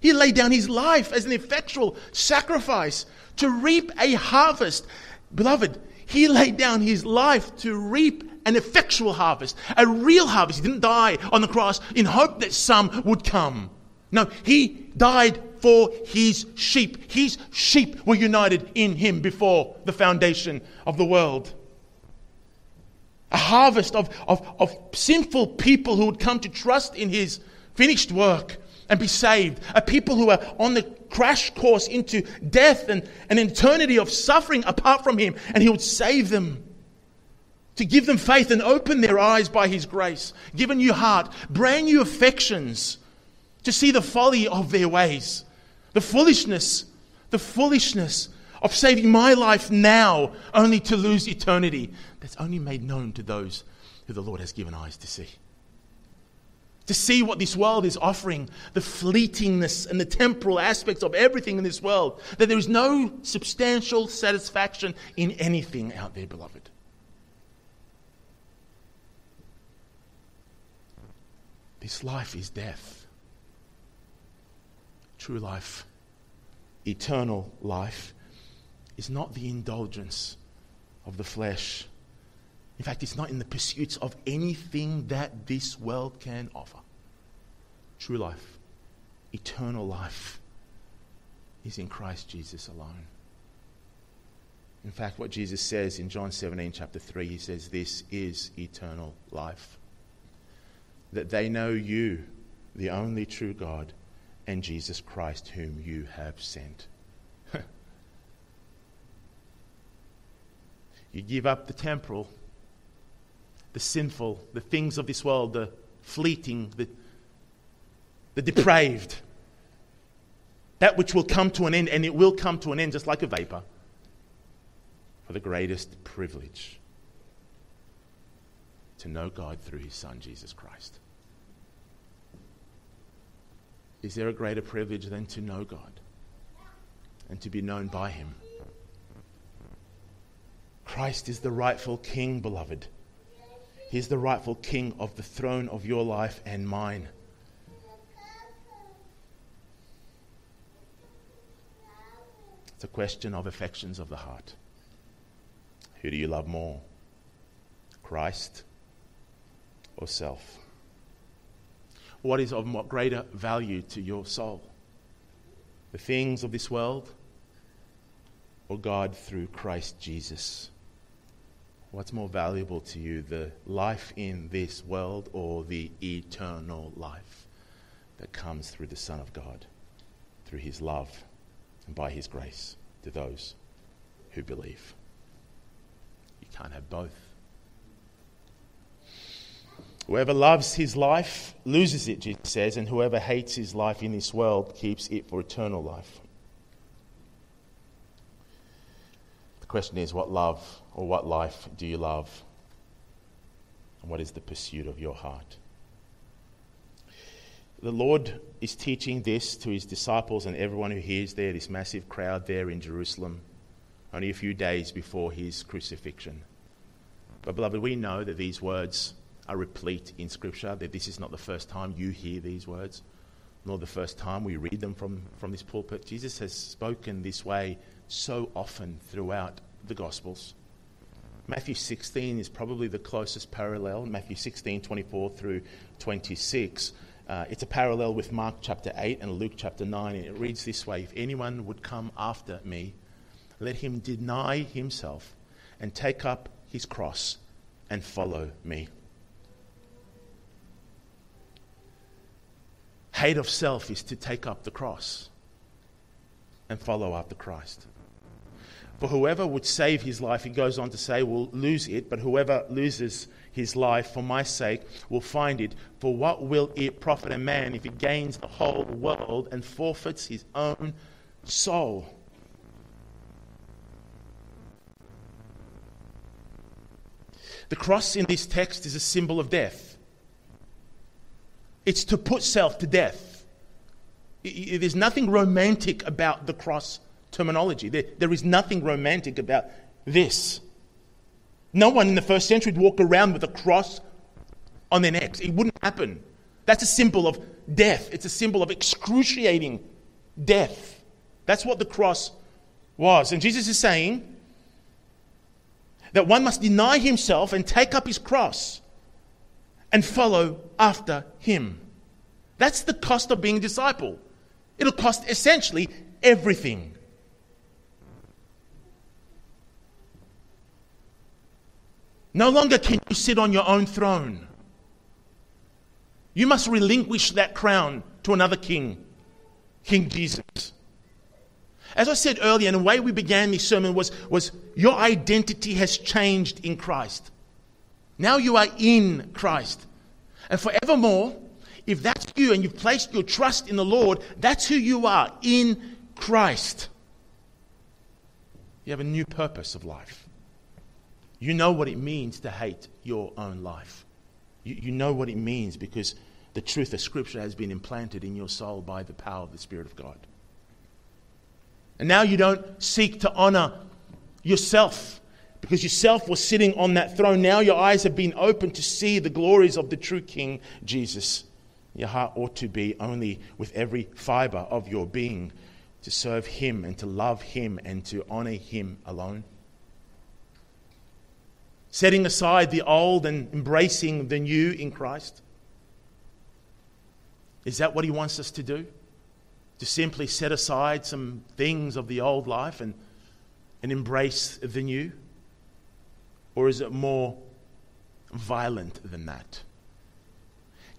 He laid down his life as an effectual sacrifice to reap a harvest. Beloved, he laid down his life to reap an effectual harvest, a real harvest. He didn't die on the cross in hope that some would come. No, he died for his sheep. His sheep were united in him before the foundation of the world. A harvest of, of, of sinful people who would come to trust in his finished work and be saved. A people who are on the crash course into death and an eternity of suffering apart from him, and he would save them. To give them faith and open their eyes by his grace, give a new heart, brand new affections, to see the folly of their ways, the foolishness, the foolishness of saving my life now only to lose eternity. That's only made known to those who the Lord has given eyes to see to see what this world is offering, the fleetingness and the temporal aspects of everything in this world, that there is no substantial satisfaction in anything out there, beloved. This life is death. True life, eternal life, is not the indulgence of the flesh in fact, it's not in the pursuits of anything that this world can offer. True life, eternal life, is in Christ Jesus alone. In fact, what Jesus says in John 17, chapter 3, he says, This is eternal life. That they know you, the only true God, and Jesus Christ, whom you have sent. you give up the temporal the sinful, the things of this world, the fleeting, the, the depraved. That which will come to an end, and it will come to an end just like a vapor, for the greatest privilege to know God through his Son, Jesus Christ. Is there a greater privilege than to know God and to be known by him? Christ is the rightful King, beloved. He's the rightful king of the throne of your life and mine. It's a question of affections of the heart. Who do you love more? Christ or self? What is of what greater value to your soul? The things of this world or God through Christ Jesus? What's more valuable to you, the life in this world or the eternal life that comes through the Son of God, through his love and by his grace to those who believe? You can't have both. Whoever loves his life loses it, Jesus says, and whoever hates his life in this world keeps it for eternal life. The question is what love or what life do you love? And what is the pursuit of your heart? The Lord is teaching this to his disciples and everyone who hears there, this massive crowd there in Jerusalem, only a few days before his crucifixion. But, beloved, we know that these words are replete in Scripture, that this is not the first time you hear these words, nor the first time we read them from, from this pulpit. Jesus has spoken this way so often throughout the Gospels. Matthew 16 is probably the closest parallel, Matthew 16, 24 through 26. Uh, it's a parallel with Mark chapter 8 and Luke chapter 9. And it reads this way If anyone would come after me, let him deny himself and take up his cross and follow me. Hate of self is to take up the cross and follow after Christ. For whoever would save his life, he goes on to say, will lose it, but whoever loses his life for my sake will find it. For what will it profit a man if he gains the whole world and forfeits his own soul? The cross in this text is a symbol of death. It's to put self to death. There's nothing romantic about the cross terminology. There, there is nothing romantic about this. No one in the first century would walk around with a cross on their necks. It wouldn't happen. That's a symbol of death, it's a symbol of excruciating death. That's what the cross was. And Jesus is saying that one must deny himself and take up his cross and follow after him. That's the cost of being a disciple. It'll cost essentially everything. No longer can you sit on your own throne. You must relinquish that crown to another king, King Jesus. As I said earlier, and the way we began this sermon was, was your identity has changed in Christ. Now you are in Christ. And forevermore, if that's you and you've placed your trust in the Lord, that's who you are in Christ. You have a new purpose of life. You know what it means to hate your own life. You, you know what it means because the truth of Scripture has been implanted in your soul by the power of the Spirit of God. And now you don't seek to honor yourself because yourself was sitting on that throne. Now your eyes have been opened to see the glories of the true King Jesus. Your heart ought to be only with every fiber of your being to serve Him and to love Him and to honor Him alone. Setting aside the old and embracing the new in Christ. Is that what He wants us to do? To simply set aside some things of the old life and, and embrace the new? Or is it more violent than that?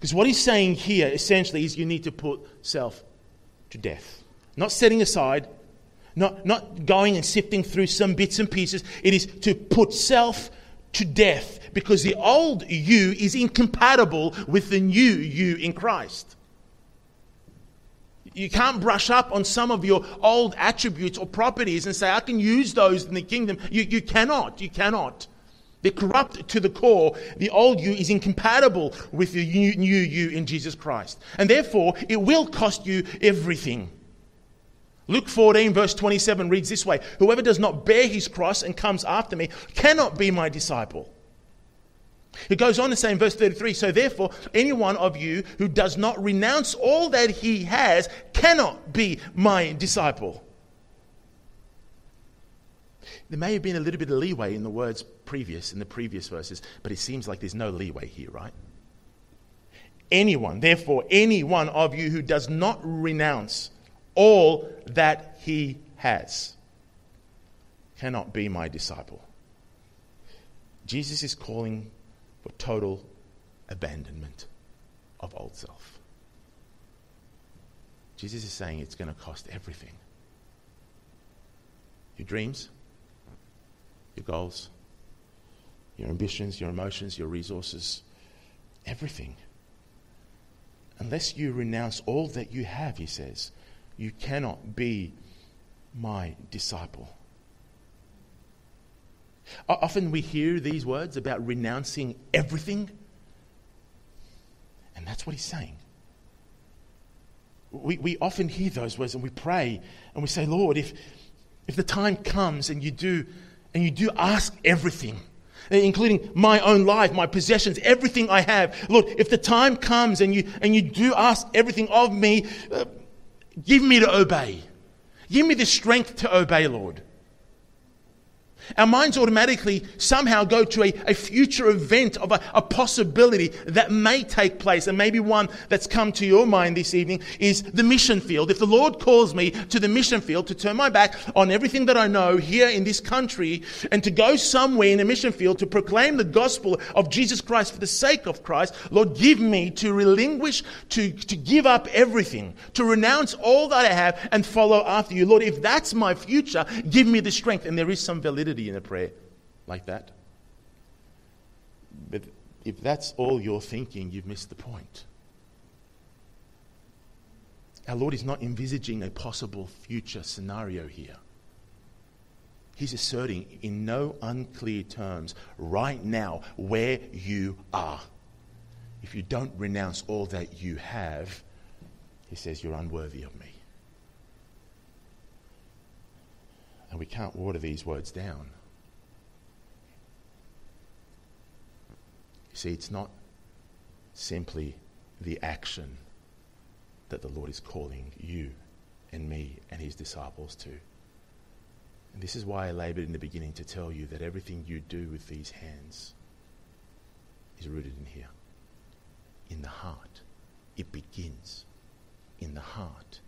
Because what he's saying here essentially is you need to put self to death. Not setting aside, not, not going and sifting through some bits and pieces. It is to put self to death because the old you is incompatible with the new you in Christ. You can't brush up on some of your old attributes or properties and say, I can use those in the kingdom. You, you cannot. You cannot. They're corrupt to the core. The old you is incompatible with the new, new you in Jesus Christ. And therefore, it will cost you everything. Luke 14, verse 27 reads this way Whoever does not bear his cross and comes after me cannot be my disciple. It goes on to say in verse 33 So therefore, any one of you who does not renounce all that he has cannot be my disciple. There may have been a little bit of leeway in the words previous, in the previous verses, but it seems like there's no leeway here, right? Anyone, therefore, any one of you who does not renounce all that he has cannot be my disciple. Jesus is calling for total abandonment of old self. Jesus is saying it's going to cost everything your dreams, your goals, your ambitions, your emotions, your resources, everything. Unless you renounce all that you have, he says, you cannot be my disciple. Often we hear these words about renouncing everything, and that's what he's saying. We, we often hear those words and we pray and we say, Lord, if, if the time comes and you do and you do ask everything, including my own life, my possessions, everything I have. Lord, if the time comes and you, and you do ask everything of me, uh, give me to obey. Give me the strength to obey, Lord. Our minds automatically somehow go to a, a future event of a, a, possibility that may take place. And maybe one that's come to your mind this evening is the mission field. If the Lord calls me to the mission field to turn my back on everything that I know here in this country and to go somewhere in the mission field to proclaim the gospel of Jesus Christ for the sake of Christ, Lord, give me to relinquish, to, to give up everything, to renounce all that I have and follow after you. Lord, if that's my future, give me the strength. And there is some validity in a prayer like that. But if that's all you're thinking, you've missed the point. Our Lord is not envisaging a possible future scenario here. He's asserting in no unclear terms right now where you are. If you don't renounce all that you have, he says, you're unworthy of me. And we can't water these words down. You see, it's not simply the action that the Lord is calling you and me and his disciples to. And this is why I labored in the beginning to tell you that everything you do with these hands is rooted in here, in the heart. It begins in the heart.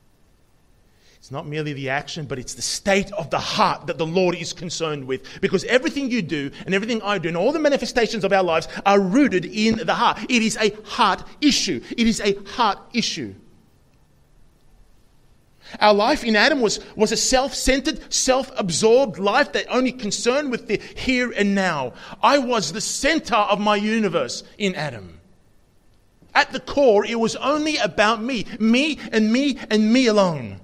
It's not merely the action, but it's the state of the heart that the Lord is concerned with. Because everything you do and everything I do and all the manifestations of our lives are rooted in the heart. It is a heart issue. It is a heart issue. Our life in Adam was, was a self centered, self absorbed life that only concerned with the here and now. I was the center of my universe in Adam. At the core, it was only about me, me and me and me alone.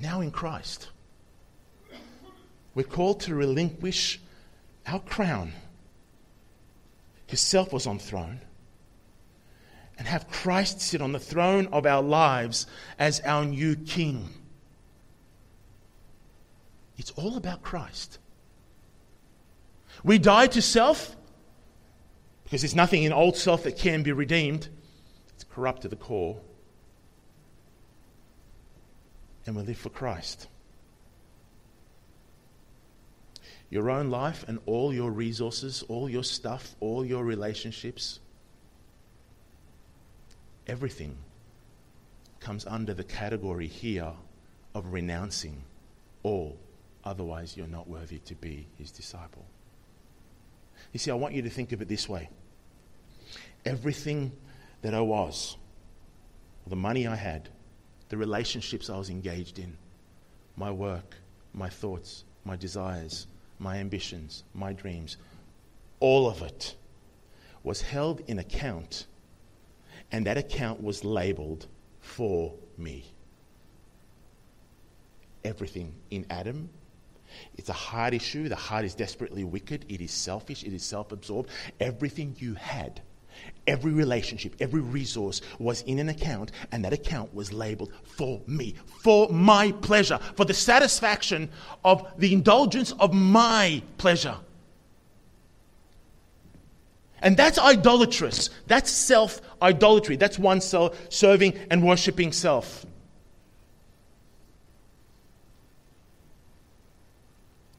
Now in Christ. We're called to relinquish our crown. His self was on throne. And have Christ sit on the throne of our lives as our new king. It's all about Christ. We die to self because there's nothing in old self that can be redeemed. It's corrupt to the core and we live for Christ. Your own life and all your resources, all your stuff, all your relationships, everything comes under the category here of renouncing all. Otherwise, you're not worthy to be his disciple. You see, I want you to think of it this way everything that I was, the money I had, the relationships I was engaged in, my work, my thoughts, my desires, my ambitions, my dreams, all of it was held in account, and that account was labeled for me. Everything in Adam. It's a heart issue. The heart is desperately wicked. It is selfish. It is self absorbed. Everything you had Every relationship, every resource was in an account, and that account was labeled for me, for my pleasure, for the satisfaction of the indulgence of my pleasure. And that's idolatrous. That's self idolatry. That's one self serving and worshipping self.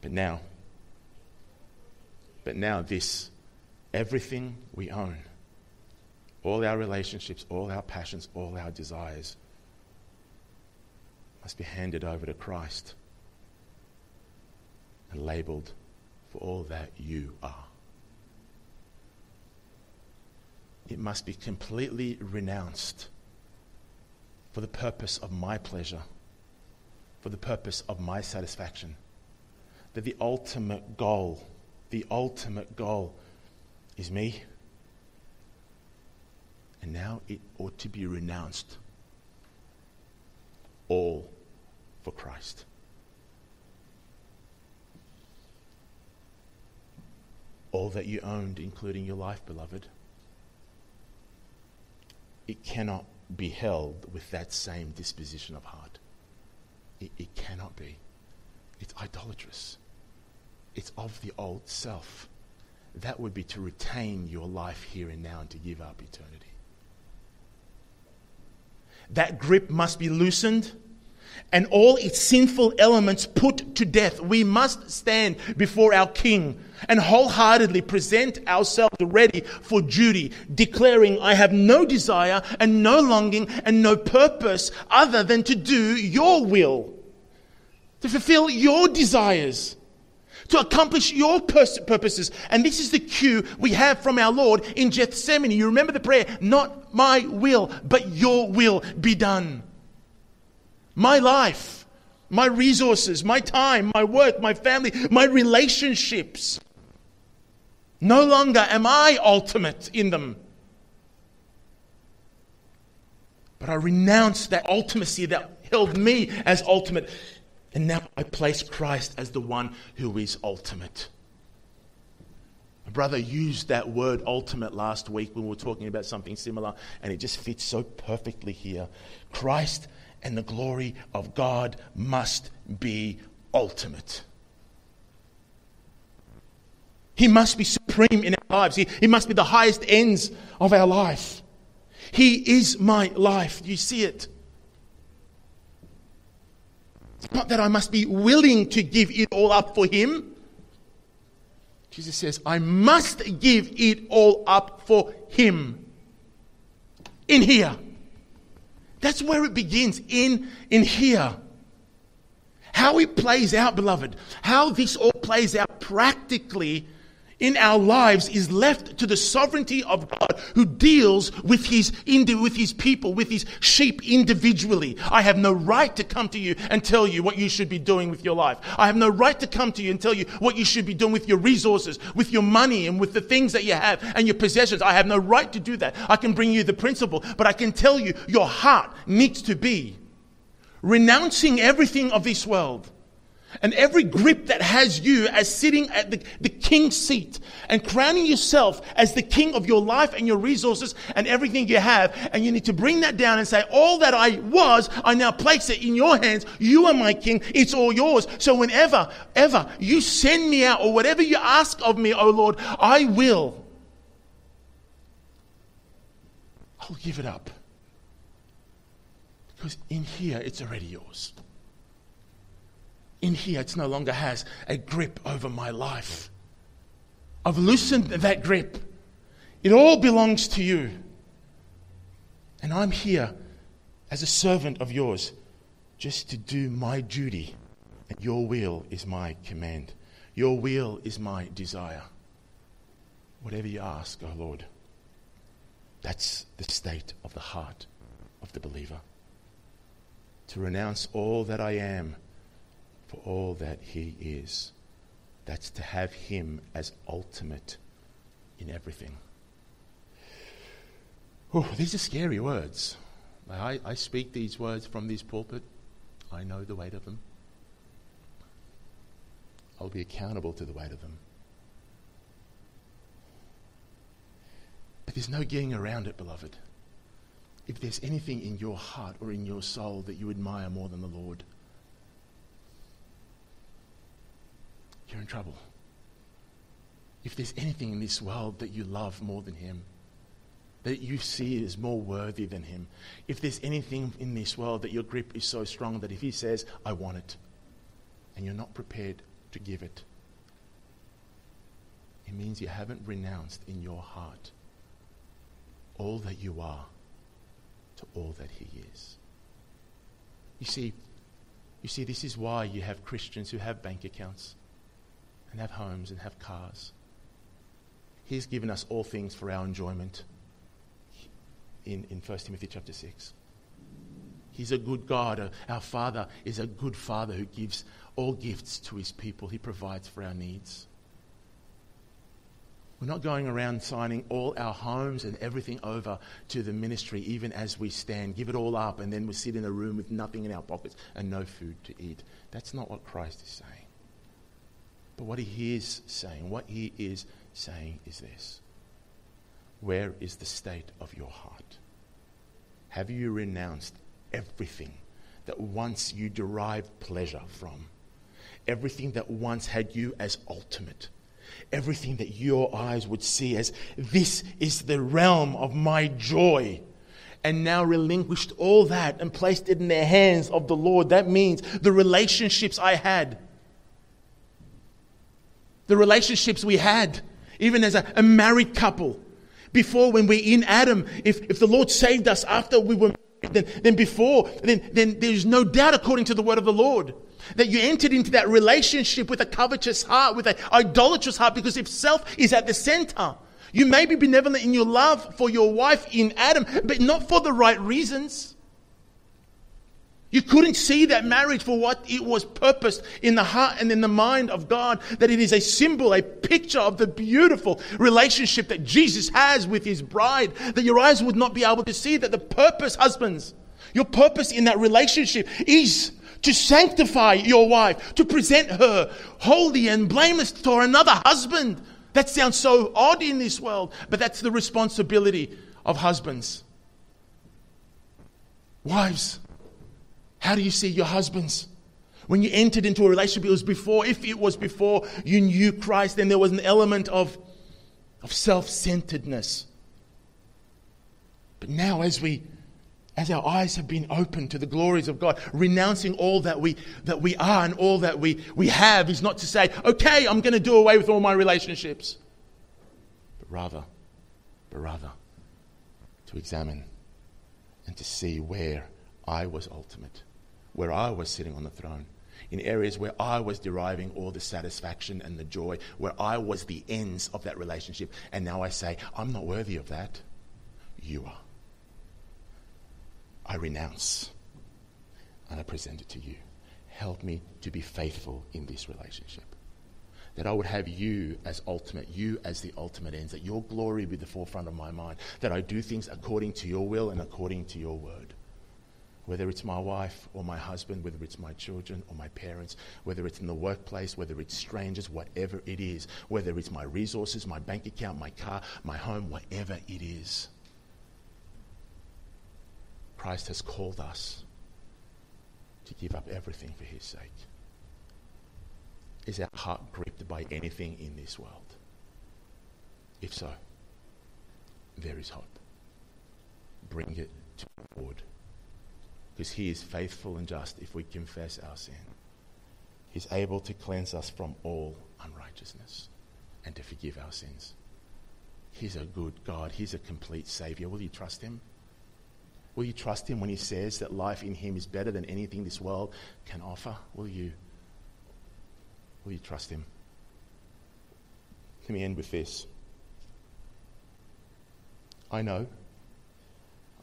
But now, but now, this everything we own all our relationships, all our passions, all our desires must be handed over to Christ and labeled for all that you are. It must be completely renounced for the purpose of my pleasure, for the purpose of my satisfaction. That the ultimate goal, the ultimate goal is me and now it ought to be renounced all for Christ. All that you owned, including your life, beloved, it cannot be held with that same disposition of heart. It, it cannot be. It's idolatrous. It's of the old self. That would be to retain your life here and now and to give up eternity. That grip must be loosened and all its sinful elements put to death. We must stand before our King and wholeheartedly present ourselves ready for duty, declaring, I have no desire and no longing and no purpose other than to do your will, to fulfill your desires to accomplish your purposes. And this is the cue we have from our Lord in Gethsemane. You remember the prayer, not my will, but your will be done. My life, my resources, my time, my work, my family, my relationships. No longer am I ultimate in them. But I renounce that ultimacy that held me as ultimate and now I place Christ as the one who is ultimate. My brother used that word ultimate last week when we were talking about something similar, and it just fits so perfectly here. Christ and the glory of God must be ultimate. He must be supreme in our lives. He, he must be the highest ends of our life. He is my life. You see it. Not that I must be willing to give it all up for Him. Jesus says, I must give it all up for Him. In here. That's where it begins. In, in here. How it plays out, beloved, how this all plays out practically in our lives is left to the sovereignty of God who deals with his, with his people, with his sheep individually. I have no right to come to you and tell you what you should be doing with your life. I have no right to come to you and tell you what you should be doing with your resources, with your money, and with the things that you have and your possessions. I have no right to do that. I can bring you the principle, but I can tell you your heart needs to be renouncing everything of this world and every grip that has you as sitting at the, the king's seat and crowning yourself as the king of your life and your resources and everything you have. And you need to bring that down and say, All that I was, I now place it in your hands. You are my king. It's all yours. So whenever, ever you send me out or whatever you ask of me, oh Lord, I will. I'll give it up. Because in here, it's already yours in here, it no longer has a grip over my life. I've loosened that grip. It all belongs to you. And I'm here as a servant of yours just to do my duty. And your will is my command. Your will is my desire. Whatever you ask, O oh Lord, that's the state of the heart of the believer. To renounce all that I am for all that He is. That's to have Him as ultimate in everything. Oh, these are scary words. I, I speak these words from this pulpit. I know the weight of them. I'll be accountable to the weight of them. But there's no getting around it, beloved. If there's anything in your heart or in your soul that you admire more than the Lord, you're in trouble. If there's anything in this world that you love more than Him, that you see as more worthy than Him, if there's anything in this world that your grip is so strong that if He says, I want it, and you're not prepared to give it, it means you haven't renounced in your heart all that you are to all that He is. You see, you see, this is why you have Christians who have bank accounts and have homes and have cars. He's given us all things for our enjoyment in, in 1 Timothy chapter 6. He's a good God. Uh, our Father is a good Father who gives all gifts to His people. He provides for our needs. We're not going around signing all our homes and everything over to the ministry, even as we stand. Give it all up, and then we sit in a room with nothing in our pockets and no food to eat. That's not what Christ is saying. But what he is saying, what he is saying is this Where is the state of your heart? Have you renounced everything that once you derived pleasure from? Everything that once had you as ultimate? Everything that your eyes would see as this is the realm of my joy? and now relinquished all that and placed it in the hands of the Lord. That means the relationships I had, the relationships we had, even as a, a married couple. Before, when we're in Adam, if, if the Lord saved us after we were married, then, then before, then, then there's no doubt, according to the word of the Lord, that you entered into that relationship with a covetous heart, with an idolatrous heart, because if self is at the center, you may be benevolent in your love for your wife in Adam, but not for the right reasons. You couldn't see that marriage for what it was purposed in the heart and in the mind of God, that it is a symbol, a picture of the beautiful relationship that Jesus has with his bride, that your eyes would not be able to see that the purpose, husbands, your purpose in that relationship is to sanctify your wife, to present her holy and blameless to another husband. That sounds so odd in this world, but that's the responsibility of husbands. Wives, how do you see your husbands? When you entered into a relationship, it was before, if it was before you knew Christ, then there was an element of, of self centeredness. But now, as we as our eyes have been opened to the glories of God, renouncing all that we, that we are and all that we, we have is not to say, okay, I'm going to do away with all my relationships, but rather, but rather to examine and to see where I was ultimate, where I was sitting on the throne, in areas where I was deriving all the satisfaction and the joy, where I was the ends of that relationship. And now I say, I'm not worthy of that. You are. I renounce and I present it to you. Help me to be faithful in this relationship. That I would have you as ultimate, you as the ultimate ends, that your glory be the forefront of my mind, that I do things according to your will and according to your word. Whether it's my wife or my husband, whether it's my children or my parents, whether it's in the workplace, whether it's strangers, whatever it is, whether it's my resources, my bank account, my car, my home, whatever it is. Christ has called us to give up everything for his sake. Is our heart gripped by anything in this world? If so, there is hope. Bring it to the Lord. Because he is faithful and just if we confess our sin. He's able to cleanse us from all unrighteousness and to forgive our sins. He's a good God. He's a complete Savior. Will you trust him? Will you trust Him when He says that life in Him is better than anything this world can offer? Will you? Will you trust Him? Let me end with this. I know.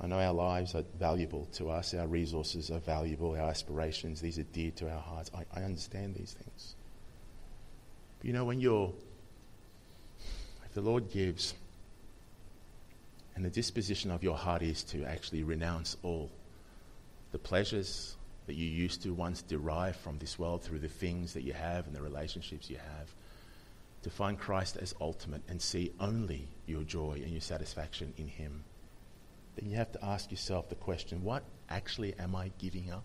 I know our lives are valuable to us, our resources are valuable, our aspirations, these are dear to our hearts. I, I understand these things. But you know, when you're, if the Lord gives, and the disposition of your heart is to actually renounce all the pleasures that you used to once derive from this world through the things that you have and the relationships you have. To find Christ as ultimate and see only your joy and your satisfaction in Him. Then you have to ask yourself the question what actually am I giving up?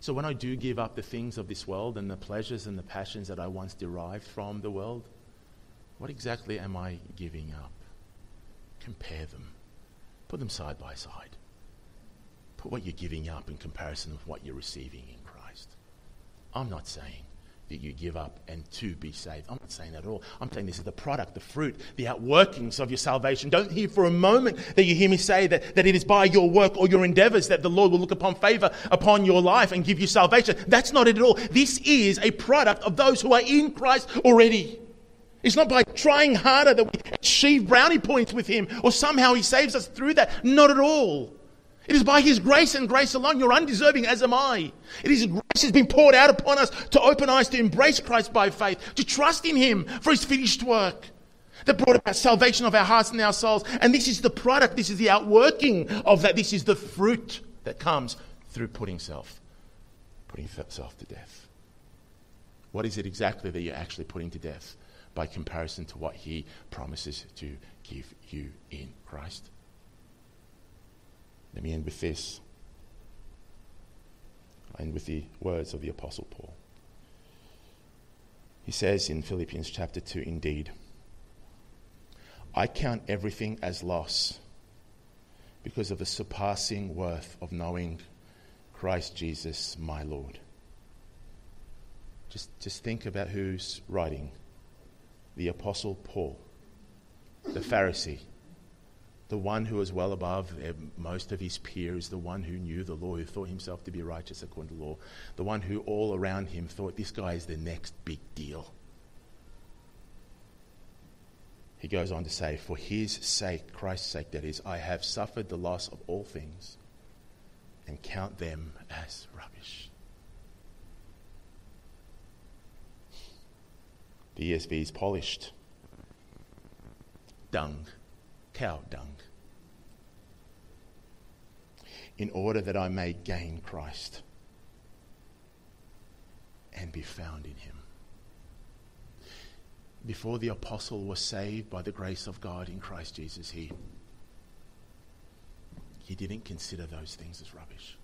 So, when I do give up the things of this world and the pleasures and the passions that I once derived from the world, what exactly am I giving up? Compare them. Put them side by side. Put what you're giving up in comparison with what you're receiving in Christ. I'm not saying that you give up and to be saved. I'm not saying that at all. I'm saying this is the product, the fruit, the outworkings of your salvation. Don't hear for a moment that you hear me say that, that it is by your work or your endeavors that the Lord will look upon favor upon your life and give you salvation. That's not it at all. This is a product of those who are in Christ already. It's not by trying harder that we achieve brownie points with Him or somehow He saves us through that. Not at all. It is by His grace and grace alone. You're undeserving, as am I. It is grace has been poured out upon us to open eyes to embrace Christ by faith, to trust in Him for His finished work that brought about salvation of our hearts and our souls. And this is the product, this is the outworking of that. This is the fruit that comes through putting self, putting self to death. What is it exactly that you're actually putting to death? by comparison to what he promises to give you in Christ. Let me end with this. I end with the words of the Apostle Paul. He says in Philippians chapter 2 Indeed, I count everything as loss because of the surpassing worth of knowing Christ Jesus, my Lord. Just, just think about who's writing the Apostle Paul, the Pharisee, the one who was well above eh, most of his peers, the one who knew the law, who thought himself to be righteous according to law, the one who all around him thought this guy is the next big deal. He goes on to say, For his sake, Christ's sake, that is, I have suffered the loss of all things and count them as rubbish. The ESV is polished. Dung, cow dung. In order that I may gain Christ and be found in him. Before the apostle was saved by the grace of God in Christ Jesus, he, he didn't consider those things as rubbish.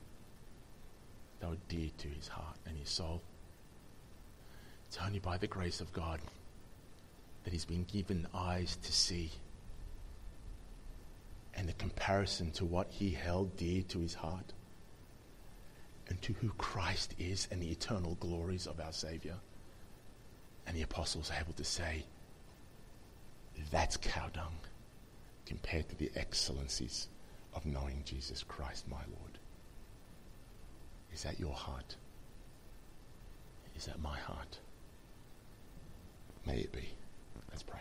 They were dear to his heart and his soul. It's only by the grace of God that he's been given eyes to see. And the comparison to what he held dear to his heart and to who Christ is and the eternal glories of our Savior. And the apostles are able to say, that's cow dung compared to the excellencies of knowing Jesus Christ, my Lord. Is that your heart? Is that my heart? May it be. Let's pray.